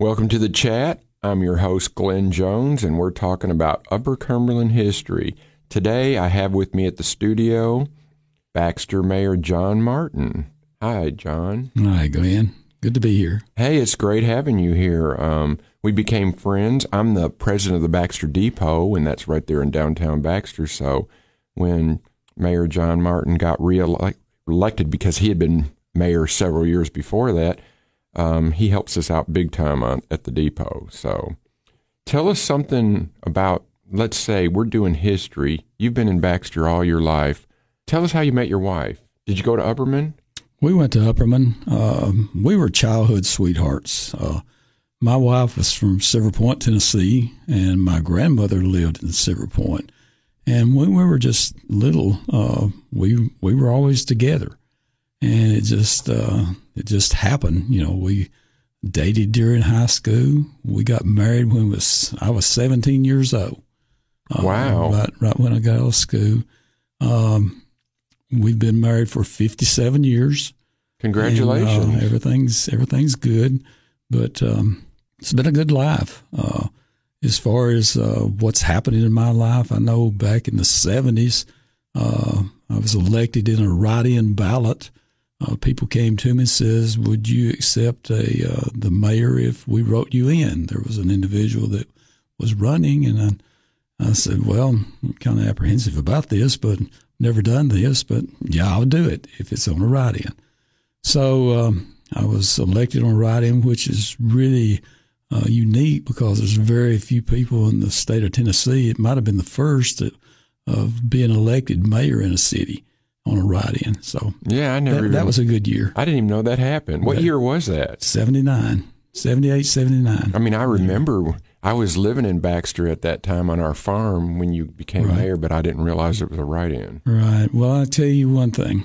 Welcome to the chat. I'm your host, Glenn Jones, and we're talking about Upper Cumberland history. Today, I have with me at the studio Baxter Mayor John Martin. Hi, John. Hi, Glenn. Good to be here. Hey, it's great having you here. Um, we became friends. I'm the president of the Baxter Depot, and that's right there in downtown Baxter. So when Mayor John Martin got reelected because he had been mayor several years before that, um, he helps us out big time on, at the depot. So tell us something about, let's say we're doing history. You've been in Baxter all your life. Tell us how you met your wife. Did you go to Upperman? We went to Upperman. Uh, we were childhood sweethearts. Uh, my wife was from Silver Point, Tennessee, and my grandmother lived in Silver Point. And when we were just little, uh, we we were always together, and it just uh, it just happened. You know, we dated during high school. We got married when was I was 17 years old. Uh, wow! Right, right when I got out of school. Um, We've been married for 57 years. Congratulations. And, uh, everything's everything's good, but um, it's been a good life. Uh, as far as uh, what's happening in my life, I know back in the 70s, uh, I was elected in a write-in ballot. Uh, people came to me and says, "Would you accept a uh, the mayor if we wrote you in?" There was an individual that was running, and I, I said, "Well, I'm kind of apprehensive about this, but never done this, but yeah, I'll do it if it's on a write-in. So um, I was elected on a write-in, which is really uh, unique because there's very few people in the state of Tennessee. It might have been the first of being elected mayor in a city on a ride in. So yeah, I never. That, even, that was a good year. I didn't even know that happened. What year was that? 79. 78, 79. I mean, I remember I was living in Baxter at that time on our farm when you became Right. mayor, but I didn't realize it was a ride in. Right. Well, I'll tell you one thing.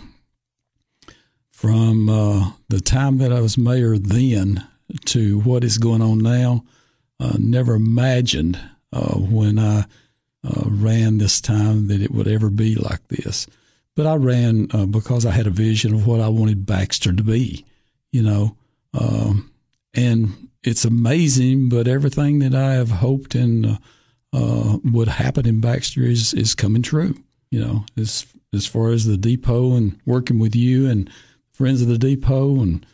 From uh, the time that I was mayor then to what is going on now, uh, never imagined uh, when I uh, ran this time that it would ever be like this. But I ran uh, because I had a vision of what I wanted Baxter to be, you know. Um, and it's amazing, but everything that I have hoped and uh, uh, would happen in Baxter is is coming true. You know, as as far as the depot and working with you and friends of the depot and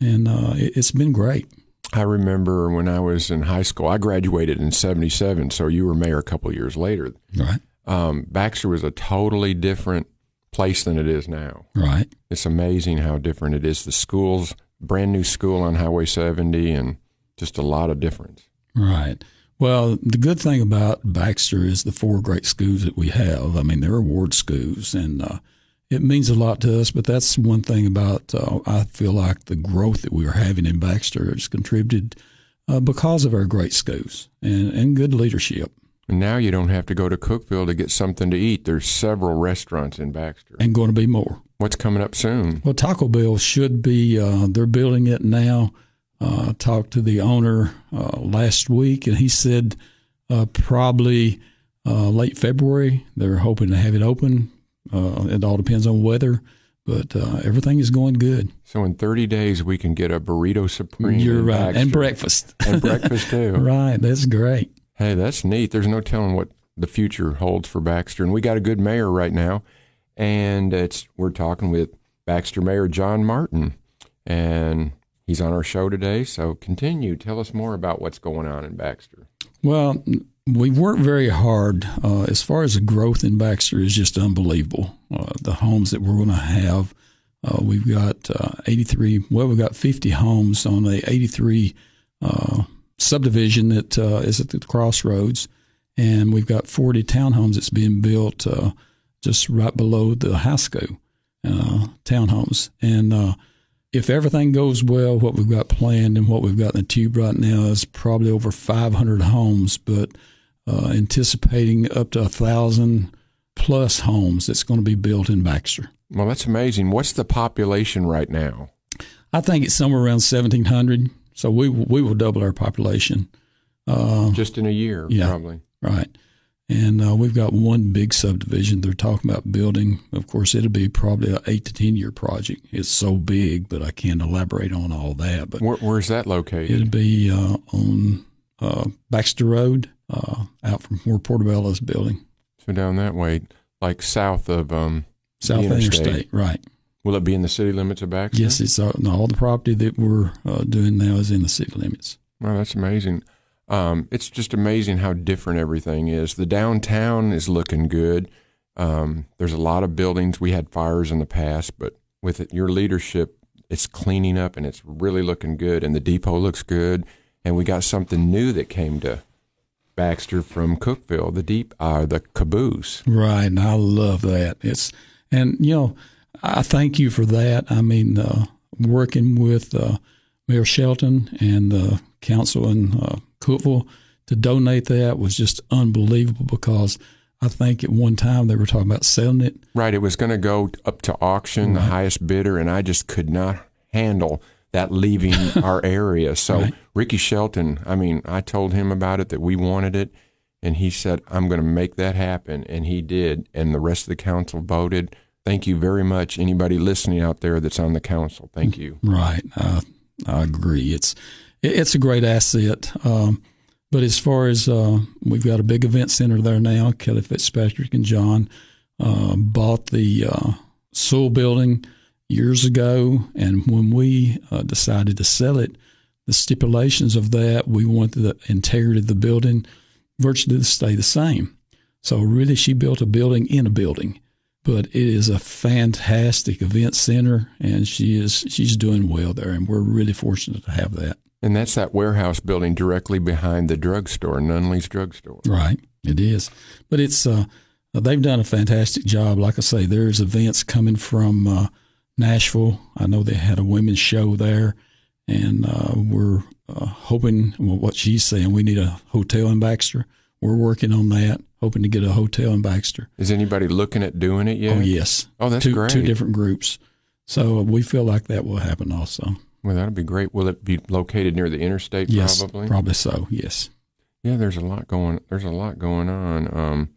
and uh, it, it's been great. I remember when I was in high school. I graduated in '77, so you were mayor a couple of years later. Right. Um, Baxter was a totally different place than it is now. Right. It's amazing how different it is. The schools, brand new school on Highway 70, and just a lot of difference. Right. Well, the good thing about Baxter is the four great schools that we have. I mean, they're award schools, and uh, it means a lot to us. But that's one thing about uh, I feel like the growth that we are having in Baxter has contributed uh, because of our great schools and, and good leadership. Now you don't have to go to Cookeville to get something to eat. There's several restaurants in Baxter. And going to be more. What's coming up soon? Well, Taco Bell should be. Uh, they're building it now. Uh, talked to the owner uh, last week, and he said uh, probably uh, late February. They're hoping to have it open. Uh, it all depends on weather, but uh, everything is going good. So in 30 days we can get a burrito supreme. You're right, Baxter. and breakfast. and breakfast too. right, that's great. Hey, that's neat. There's no telling what the future holds for Baxter, and we got a good mayor right now. And it's we're talking with Baxter Mayor John Martin, and he's on our show today. So continue. Tell us more about what's going on in Baxter. Well, we've worked very hard. Uh, as far as the growth in Baxter is just unbelievable. Uh, the homes that we're going to have, uh, we've got uh, 83. Well, we've got 50 homes on a 83 uh, subdivision that uh, is at the crossroads, and we've got 40 townhomes that's being built uh, just right below the school. Uh, townhomes, and uh, if everything goes well, what we've got planned and what we've got in the tube right now is probably over 500 homes, but uh, anticipating up to a thousand plus homes that's going to be built in Baxter. Well, that's amazing. What's the population right now? I think it's somewhere around 1,700. So we we will double our population. Uh, Just in a year, Yeah. probably. right. And uh, we've got one big subdivision they're talking about building. Of course, it'll be probably an eight to 10 year project. It's so big, but I can't elaborate on all that. But Where, where's that located? it'll be uh, on uh, Baxter Road, uh, out from where Portobello's building, So down that way, like south of um, south interstate. interstate. Right. Will it be in the city limits of Baxter? Yes, it's uh, no, all the property that we're uh, doing now is in the city limits. Wow, that's amazing. Um, it's just amazing how different everything is. The downtown is looking good. Um, there's a lot of buildings. We had fires in the past, but with it, your leadership, it's cleaning up and it's really looking good. And the depot looks good. And we got something new that came to Baxter from Cookeville, the deep, uh, the caboose. Right, and I love that. It's and you know, I thank you for that. I mean, uh, working with uh, Mayor Shelton and the council in uh, Cookeville to donate that was just unbelievable because I think at one time they were talking about selling it. Right. It was going to go up to auction, the highest bidder, and I just could not handle that leaving our area. So Right. Ricky Shelton, I mean, I told him about it that we wanted it, and he said, "I'm going to make that happen," and he did. And the rest of the council voted. Thank you very much. Anybody listening out there that's on the council, thank you. Right, uh, I agree. It's it's a great asset. Um, but as far as uh, we've got a big event center there now, Kelly Fitzpatrick and John uh, bought the uh, Sewell building years ago, and when we uh, decided to sell it, the stipulations of that we wanted the integrity of the building virtually to stay the same. So really, she built a building in a building but it is a fantastic event center, and she is she's doing well there, and we're really fortunate to have that. And that's that warehouse building directly behind the drugstore, Nunley's drugstore. Right, it is, but it's uh, they've done a fantastic job. Like I say, there's events coming from uh, Nashville. I know they had a women's show there, and uh, we're uh, hoping well, what she's saying. We need a hotel in Baxter. We're working on that, hoping to get a hotel in Baxter. Is anybody looking at doing it yet? Oh yes, Oh, that's two great. two different groups. So uh, we feel like that will happen also. Well, that'll be great. Will it be located near the interstate? Yes, probably. probably so. Yes. Yeah, there's a lot going. There's a lot going on. Um,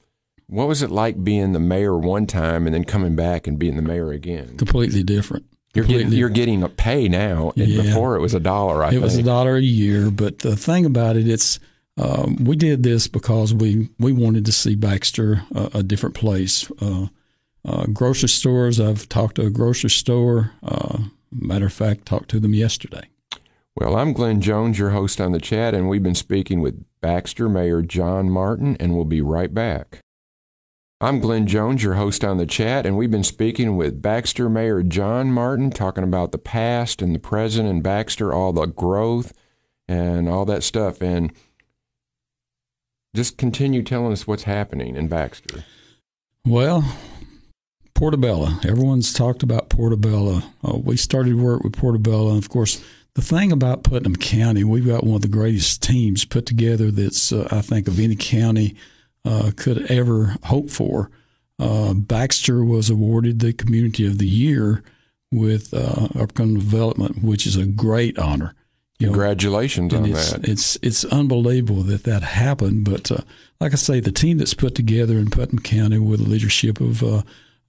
what was it like being the mayor one time and then coming back and being the mayor again? Completely different. You're getting you're getting a pay now. And Yeah. Before it was a dollar. I it think. was a dollar a year, but the thing about it, it's um, we did this because we we wanted to see Baxter uh, a different place. Uh, uh, grocery stores. I've talked to a grocery store. Uh, matter of fact, talked to them yesterday. Well, I'm Glenn Jones, your host on the chat, and we've been speaking with Baxter Mayor John Martin, and we'll be right back. I'm Glenn Jones, your host on the chat, and we've been speaking with Baxter Mayor John Martin, talking about the past and the present and Baxter, all the growth and all that stuff. And just continue telling us what's happening in Baxter. Well, Portobello. Everyone's talked about Portobello. Uh, we started work with Portobello, and of course, the thing about Putnam County, we've got one of the greatest teams put together that's uh, I think of any county uh, could ever hope for. Uh, Baxter was awarded the Community of the Year with uh, Upcoming Development, which is a great honor. You Congratulations and on it's, that. It's it's unbelievable that that happened. But uh, like I say, the team that's put together in Putnam County with the leadership of uh,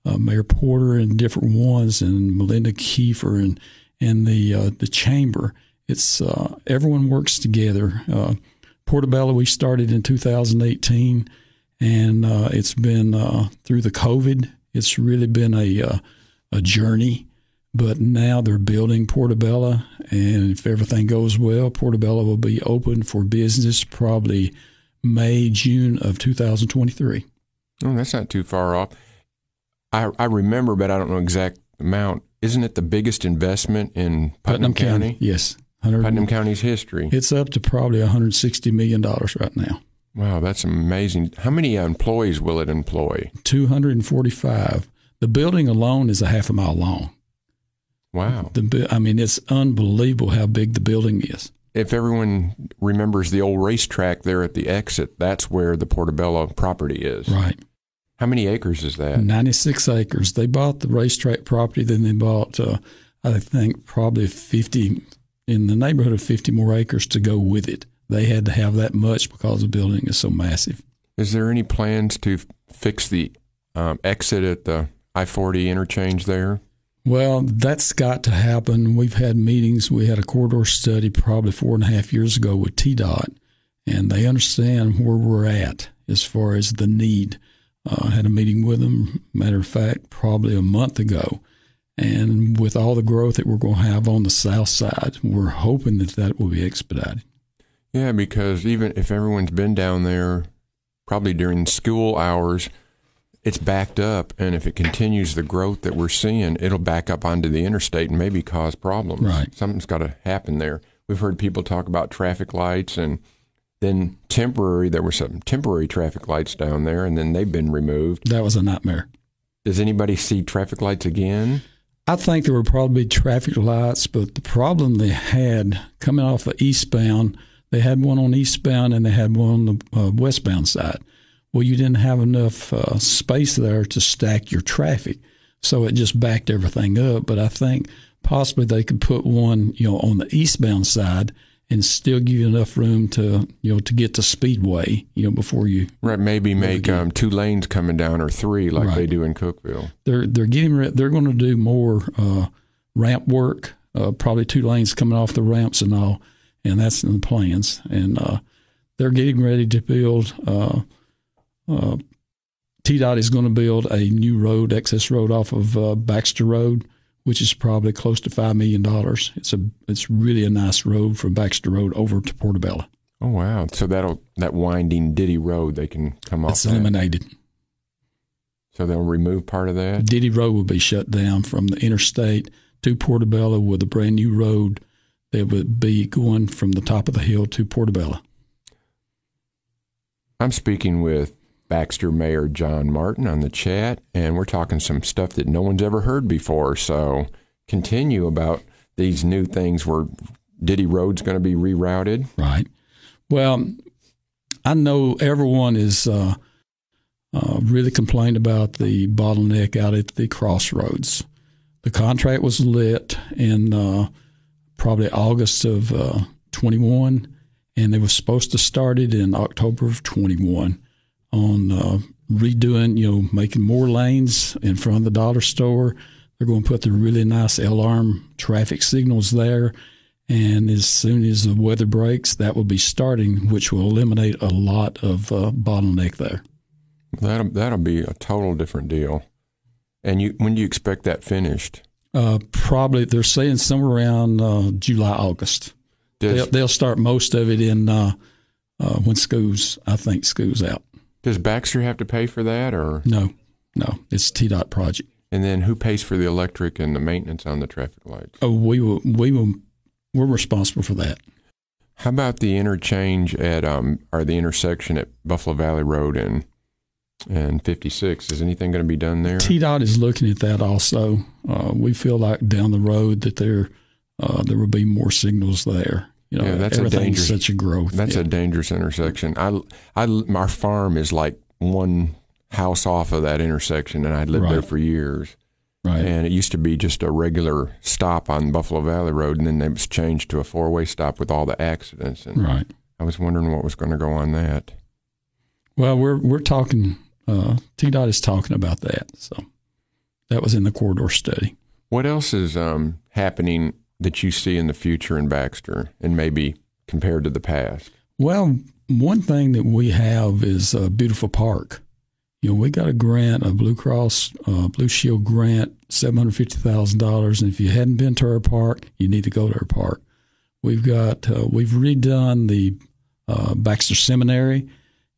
uh, Mayor Porter and different ones, and Melinda Kiefer and and the uh, the chamber. It's uh, everyone works together. Uh, Portobello we started in 2018, and uh, it's been uh, through the COVID. It's really been a uh, a journey. But now they're building Portobello, and if everything goes well, Portobello will be open for business probably May, June of 2023. Oh, that's not too far off. I I remember, but I don't know exact amount. Isn't it the biggest investment in Putnam, County? yes. Putnam County's history. It's up to probably 160 million dollars right now. Wow, that's amazing. How many uh, employees will it employ? 245. The building alone is a half a mile long. Wow. The I mean, it's unbelievable how big the building is. If everyone remembers the old racetrack there at the exit, that's where the Portobello property is. Right. How many acres is that? 96 acres. They bought the racetrack property, then they bought, uh, I think, probably 50, in the neighborhood of 50 more acres to go with it. They had to have that much because the building is so massive. Is there any plans to f- fix the um, exit at the I 40 interchange there? Well, that's got to happen. We've had meetings. We had a corridor study probably four and a half years ago with TDOT, and they understand where we're at as far as the need. Uh, had a meeting with them, matter of fact, probably a month ago. And with all the growth that we're going to have on the south side, we're hoping that that will be expedited. Yeah, because even if everyone's been down there, probably during school hours, it's backed up. And if it continues the growth that we're seeing, it'll back up onto the interstate and maybe cause problems. Right. Something's got to happen there. We've heard people talk about traffic lights and then temporary, there were some temporary traffic lights down there, and then they've been removed. That was a nightmare. Does anybody see traffic lights again? I think there were probably traffic lights, but the problem they had coming off of eastbound, they had one on eastbound and they had one on the uh, westbound side. Well, you didn't have enough uh, space there to stack your traffic, so it just backed everything up. But I think possibly they could put one, you know, on the eastbound side and still give you enough room to you know to get to Speedway, you know, before you. Right, maybe make um, two lanes coming down or three like Right. they do in Cookeville. They're they're getting re- they're going to do more uh, ramp work, uh, probably two lanes coming off the ramps and all, and that's in the plans. And uh, they're getting ready to build. Uh, TDOT is going to build a new road, access road off of uh, Baxter Road, which is probably close to five million dollars. It's a it's really a nice road from Baxter Road over to Portobello. Oh wow! So that'll that winding Diddy Road they can come off. It's that. eliminated. So they'll remove part of that. Diddy Road will be shut down from the interstate to Portobello with a brand new road that would be going from the top of the hill to Portobello. I'm speaking with Baxter Mayor John Martin on the chat, and we're talking some stuff that no one's ever heard before. So continue about these new things where Diddy Road's going to be rerouted. Right. Well, I know everyone is uh, uh, really complained about the bottleneck out at the crossroads. The contract was lit in uh, probably August of uh, 21, and they were supposed to start it in October of 21 on uh, redoing, you know, making more lanes in front of the dollar store. They're going to put the really nice alarm traffic signals there. And as soon as the weather breaks, that will be starting, which will eliminate a lot of uh, bottleneck there. That'll that'll be a total different deal. And you when do you expect that finished? Uh, probably they're saying somewhere around uh, July, August. They'll, they'll start most of it in uh, uh, when school's, I think, school's out. Does Baxter have to pay for that, or No, no, it's a TDOT project. and then who pays for the electric and the maintenance on the traffic lights? Oh, we will, we will, we're responsible for that. How about the interchange at um or the intersection at Buffalo Valley Road and and 56? Is anything going to be done there? TDOT is looking at that also. Uh, we feel like down the road that there uh, there will be more signals there. You know, Yeah, that's a dangerous- such a growth. That's Yeah. a dangerous intersection. I, I, our farm is like one house off of that intersection, and I lived there for years. right. And it used to be just a regular stop on Buffalo Valley Road, and then it was changed to a four way stop with all the accidents. And right. I was wondering what was going to go on that. Well, we're we're talking. Uh, TDOT is talking about that. So that was in the corridor study. What else is um, happening that you see in the future in Baxter, and maybe compared to the past? Well, one thing that we have is a beautiful park. You know, we got a grant, a Blue Cross uh, Blue Shield grant, seven hundred fifty thousand dollars. And if you hadn't been to our park, you need to go to our park. We've got uh, we've redone the uh, Baxter Seminary.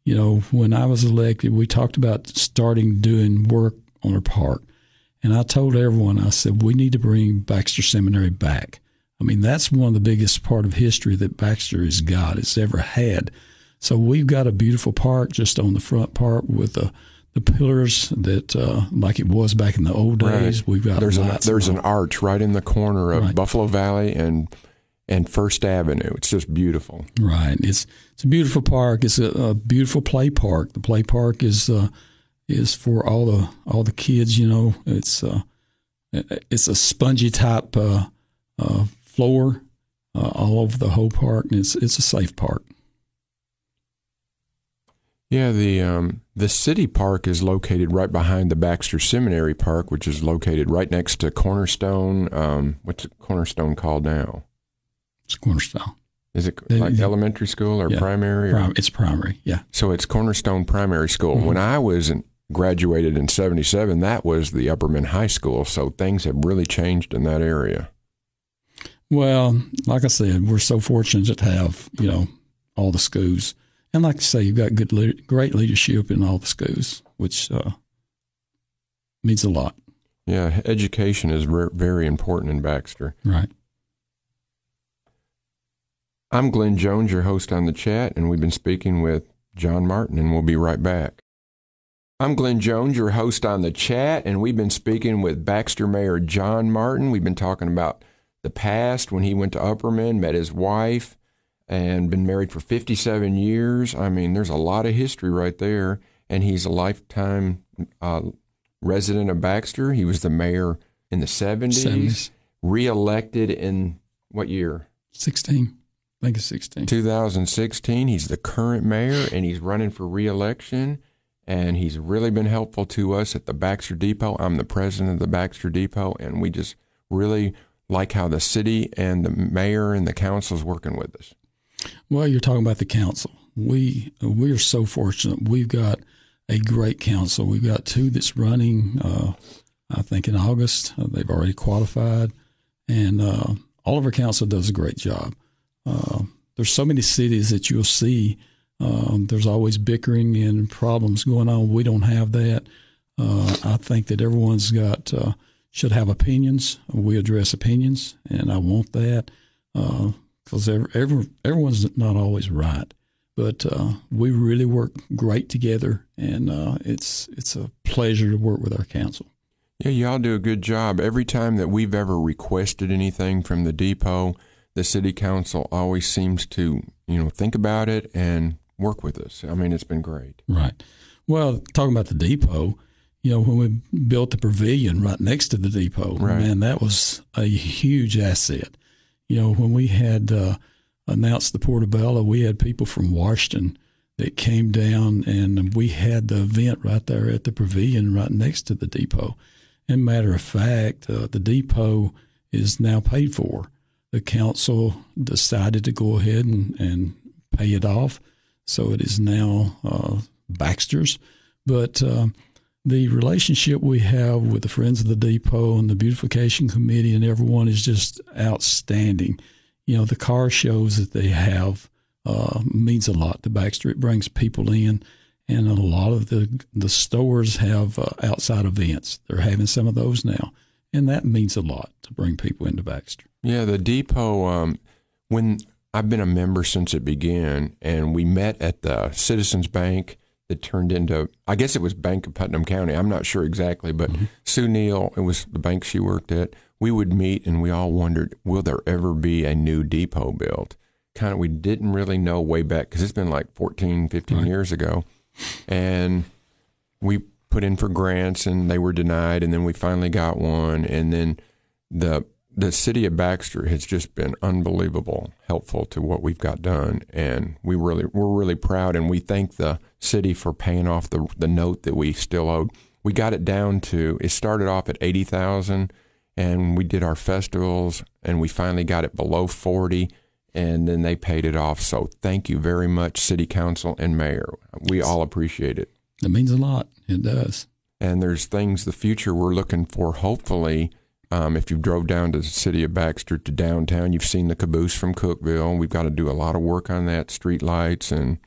You know, when I was elected, we talked about starting doing work on our park, and I told everyone, I said we need to bring Baxter Seminary back. I mean, that's one of the biggest part of history that Baxter has got, has ever had. So we've got a beautiful park just on the front part with the the pillars that, uh, like it was back in the old Right. days. We've got There's an there's an arch right in the corner of Right. Buffalo Valley and and First Avenue. It's just beautiful. Right. It's it's a beautiful park. It's a, a beautiful play park. The play park is uh, is for all the all the kids. You know, it's uh, it's a spongy type uh, uh, floor uh, all over the whole park, and it's it's a safe park. Yeah, the um, the city park is located right behind the Baxter Seminary Park, which is located right next to Cornerstone. Um, what's Cornerstone called now? It's Cornerstone. Is it like elementary school or Yeah, primary? Or? It's primary. Yeah. So it's Cornerstone Primary School. Mhm. When I was in, graduated in '77, that was the Upperman High School. So things have really changed in that area. Well, like I said, we're so fortunate to have you know all the schools, and like I say, you've got good, le- great leadership in all the schools, which uh, means a lot. Yeah, education is ver- very important in Baxter. Right. I'm Glenn Jones, your host on the chat, and we've been speaking with John Martin, and we'll be right back. I'm Glenn Jones, your host on the chat, and we've been speaking with Baxter Mayor John Martin. We've been talking about the past when he went to Upperman, met his wife, and been married for 57 years. I mean, there's a lot of history right there, and he's a lifetime uh, resident of Baxter. He was the mayor in the 70s, 70s. reelected in what year? 16. I think it's 16. 2016. He's the current mayor and he's running for reelection. And he's really been helpful to us at the Baxter Depot. I'm the president of the Baxter Depot, and we just really like how the city and the mayor and the council is working with us. Well, you're talking about the council. We we are so fortunate. We've got a great council. We've got two that's running. Uh, I think in August uh, they've already qualified, and uh, all of our council does a great job. Uh, there's so many cities that you'll see. Um, there's always bickering and problems going on. We don't have that. Uh, I think that everyone's got uh, should have opinions. We address opinions, and I want that because every, every, everyone's not always right. But uh, we really work great together, and uh, it's it's a pleasure to work with our council. Yeah, y'all do a good job. Every time that we've ever requested anything from the depot, the city council always seems to, you know, think about it and work with us. I mean, it's been great. Right. Well, talking about the depot, you know, when we built the pavilion right next to the depot, Right. man, that was a huge asset. You know, when we had uh, announced the Portobello, we had people from Washington that came down, and we had the event right there at the pavilion right next to the depot. And matter of fact, uh, the depot is now paid for. The council decided to go ahead and, and pay it off, so it is now uh, Baxter's. But uh, the relationship we have with the Friends of the Depot and the Beautification Committee and everyone is just outstanding. You know, the car shows that they have uh, means a lot to Baxter. It brings people in, and a lot of the the stores have uh, outside events. They're having some of those now, and that means a lot to bring people into Baxter. Yeah, the depot. Um, when I've been a member since it began, and we met at the Citizens Bank that turned into, I guess it was Bank of Putnam County. I'm not sure exactly, but mm-hmm. Sue Neal, it was the bank she worked at. We would meet, and we all wondered, will there ever be a new depot built? Kind of, we didn't really know way back because it's been like 14, 15 Right. years ago, and we put in for grants and they were denied and then we finally got one and then the the city of Baxter has just been unbelievable helpful to what we've got done and we really we're really proud and we thank the city for paying off the the note that we still owed. We got it down to it started off at 80,000 and we did our festivals and we finally got it below 40 and then they paid it off. So thank you very much city council and mayor. We all appreciate it It means a lot. It does. and there's things the future we're looking for. Hopefully, um, if you drove down to the city of Baxter to downtown, you've seen the caboose from Cookeville. We've got to do a lot of work on that, street lights and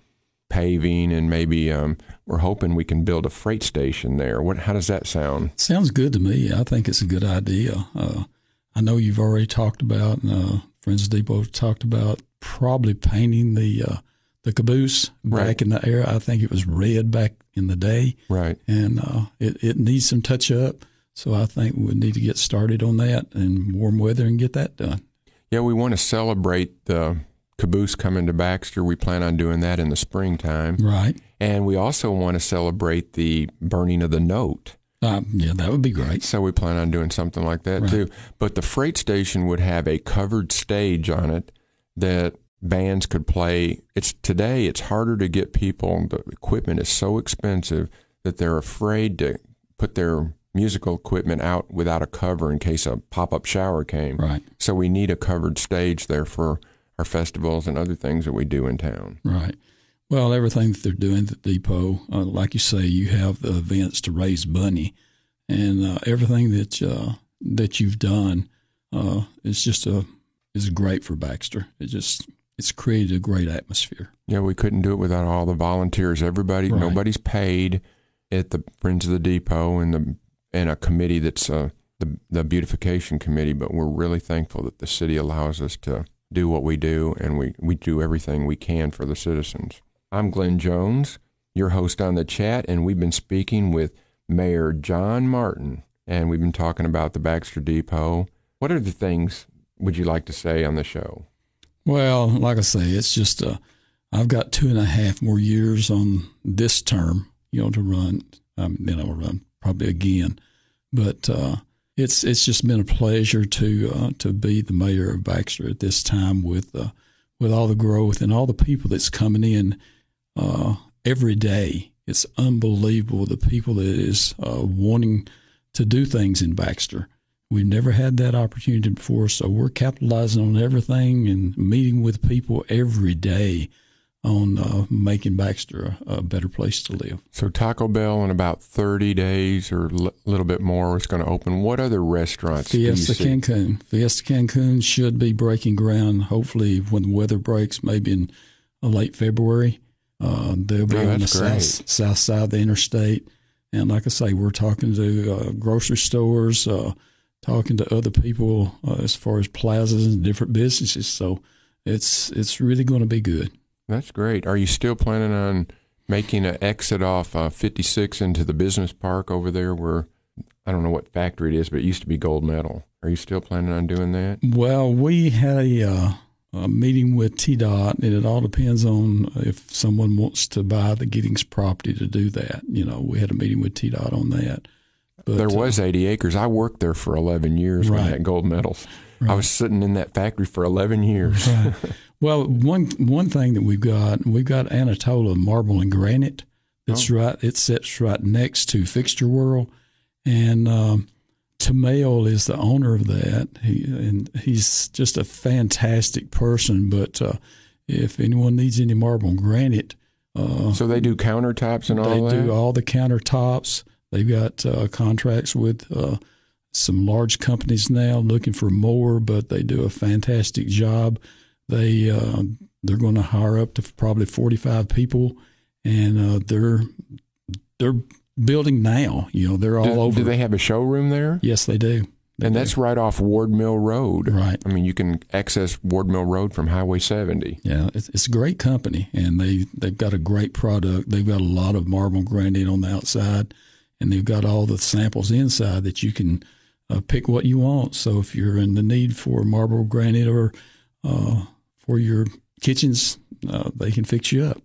paving, and maybe um, we're hoping we can build a freight station there. What? How does that sound? Sounds good to me. I think it's a good idea. Uh, I know you've already talked about, uh, Friends Depot talked about probably painting the uh, the caboose Right. back in the era. I think it was red back in the day, Right. and uh, it, it needs some touch up. So I think we need to get started on that and warm weather and get that done. Yeah, we want to celebrate the caboose coming to Baxter. We plan on doing that in the springtime, Right. and we also want to celebrate the burning of the note. Uh, yeah, that would be great. So we plan on doing something like that Right. too. But the freight station would have a covered stage on it that bands could play. It's today. It's harder to get people. The equipment is so expensive that they're afraid to put their musical equipment out without a cover in case a pop-up shower came. Right. So we need a covered stage there for our festivals and other things that we do in town. Right. Well, everything that they're doing at the depot, uh, like you say, you have the events to raise money, and uh, everything that uh, that you've done uh, is just a is great for Baxter. It just it's created a great atmosphere. Yeah, we couldn't do it without all the volunteers. Everybody, Right. nobody's paid at the Friends of the Depot and the and a committee that's uh, the the beautification committee. But we're really thankful that the city allows us to do what we do, and we we do everything we can for the citizens. I'm Glenn Jones, your host on the chat, and we've been speaking with Mayor John Martin, and we've been talking about the Baxter Depot. What are the things would you like to say on the show? Well, like I say, it's just uh, I've got two and a half more years on this term, you know, to run. Um, then I'll run probably again, but uh, it's it's just been a pleasure to uh, to be the mayor of Baxter at this time with uh, with all the growth and all the people that's coming in uh, every day. It's unbelievable the people that is uh, wanting to do things in Baxter. We've never had that opportunity before, so we're capitalizing on everything and meeting with people every day on uh, making Baxter a, a better place to live. So Taco Bell in about 30 days or a little bit more is going to open. What other restaurants do you Fiesta? Cancun. Fiesta Cancun should be breaking ground hopefully when the weather breaks, maybe in uh, late February. Uh, they'll be Oh, on the south, south side of the interstate. And like I say, we're talking to uh, grocery stores, uh, talking to other people uh, as far as plazas and different businesses. So it's it's really going to be good. That's great. Are you still planning on making an exit off uh, 56 into the business park over there where I don't know what factory it is, but it used to be Gold Medal? Are you still planning on doing that? Well, we had a, uh, a meeting with TDOT, and it all depends on if someone wants to buy the Giddings property to do that. You know, we had a meeting with TDOT on that. But, there uh, was 80 acres. I worked there for 11 years when that gold medals. I was sitting in that factory for 11 years. Right. well, one one thing that we've got, we've got Anatola marble and granite. That's right. It sits right next to Fixture World, and um, Tamail is the owner of that. He and he's just a fantastic person. But uh, if anyone needs any marble and granite, uh, So they do countertops and all they that? do all the countertops. They've got uh, contracts with uh, some large companies now looking for more, but they do a fantastic job. They uh, they're going to hire up to probably forty five people, and uh, they're they're building now. You know, they're all do, over. do they have a showroom there? yes, they do. They and do. that's right off Ward Mill Road. right. I mean, you can access Ward Mill Road from Highway 70. Yeah, it's, it's a great company, and they they've got a great product. They've got a lot of marble granite on the outside, and they've got all the samples inside that you can uh, pick what you want. So if you're in the need for marble granite or uh, for your kitchens, uh, they can fix you up.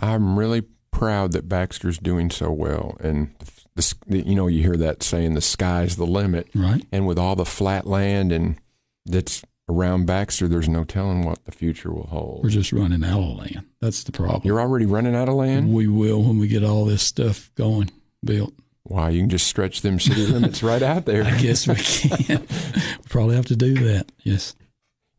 I'm really proud that Baxter's doing so well. And the, the, you know, you hear that saying, the sky's the limit. Right? And with all the flat land and that's around Baxter, there's no telling what the future will hold. We're just running out of land. That's the problem. You're already running out of land? we will when we get all this stuff going built. Wow, you can just stretch them city limits right out there. I guess we can. we probably have to do that. Yes.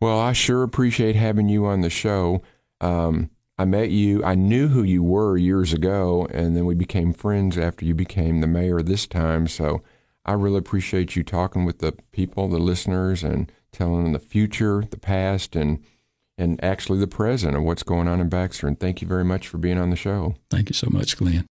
Well, I sure appreciate having you on the show. Um, I met you, I knew who you were years ago, and then we became friends after you became the mayor this time. So I really appreciate you talking with the people, the listeners, and telling them the future, the past, and and actually the present of what's going on in Baxter. And thank you very much for being on the show. Thank you so much, Glenn.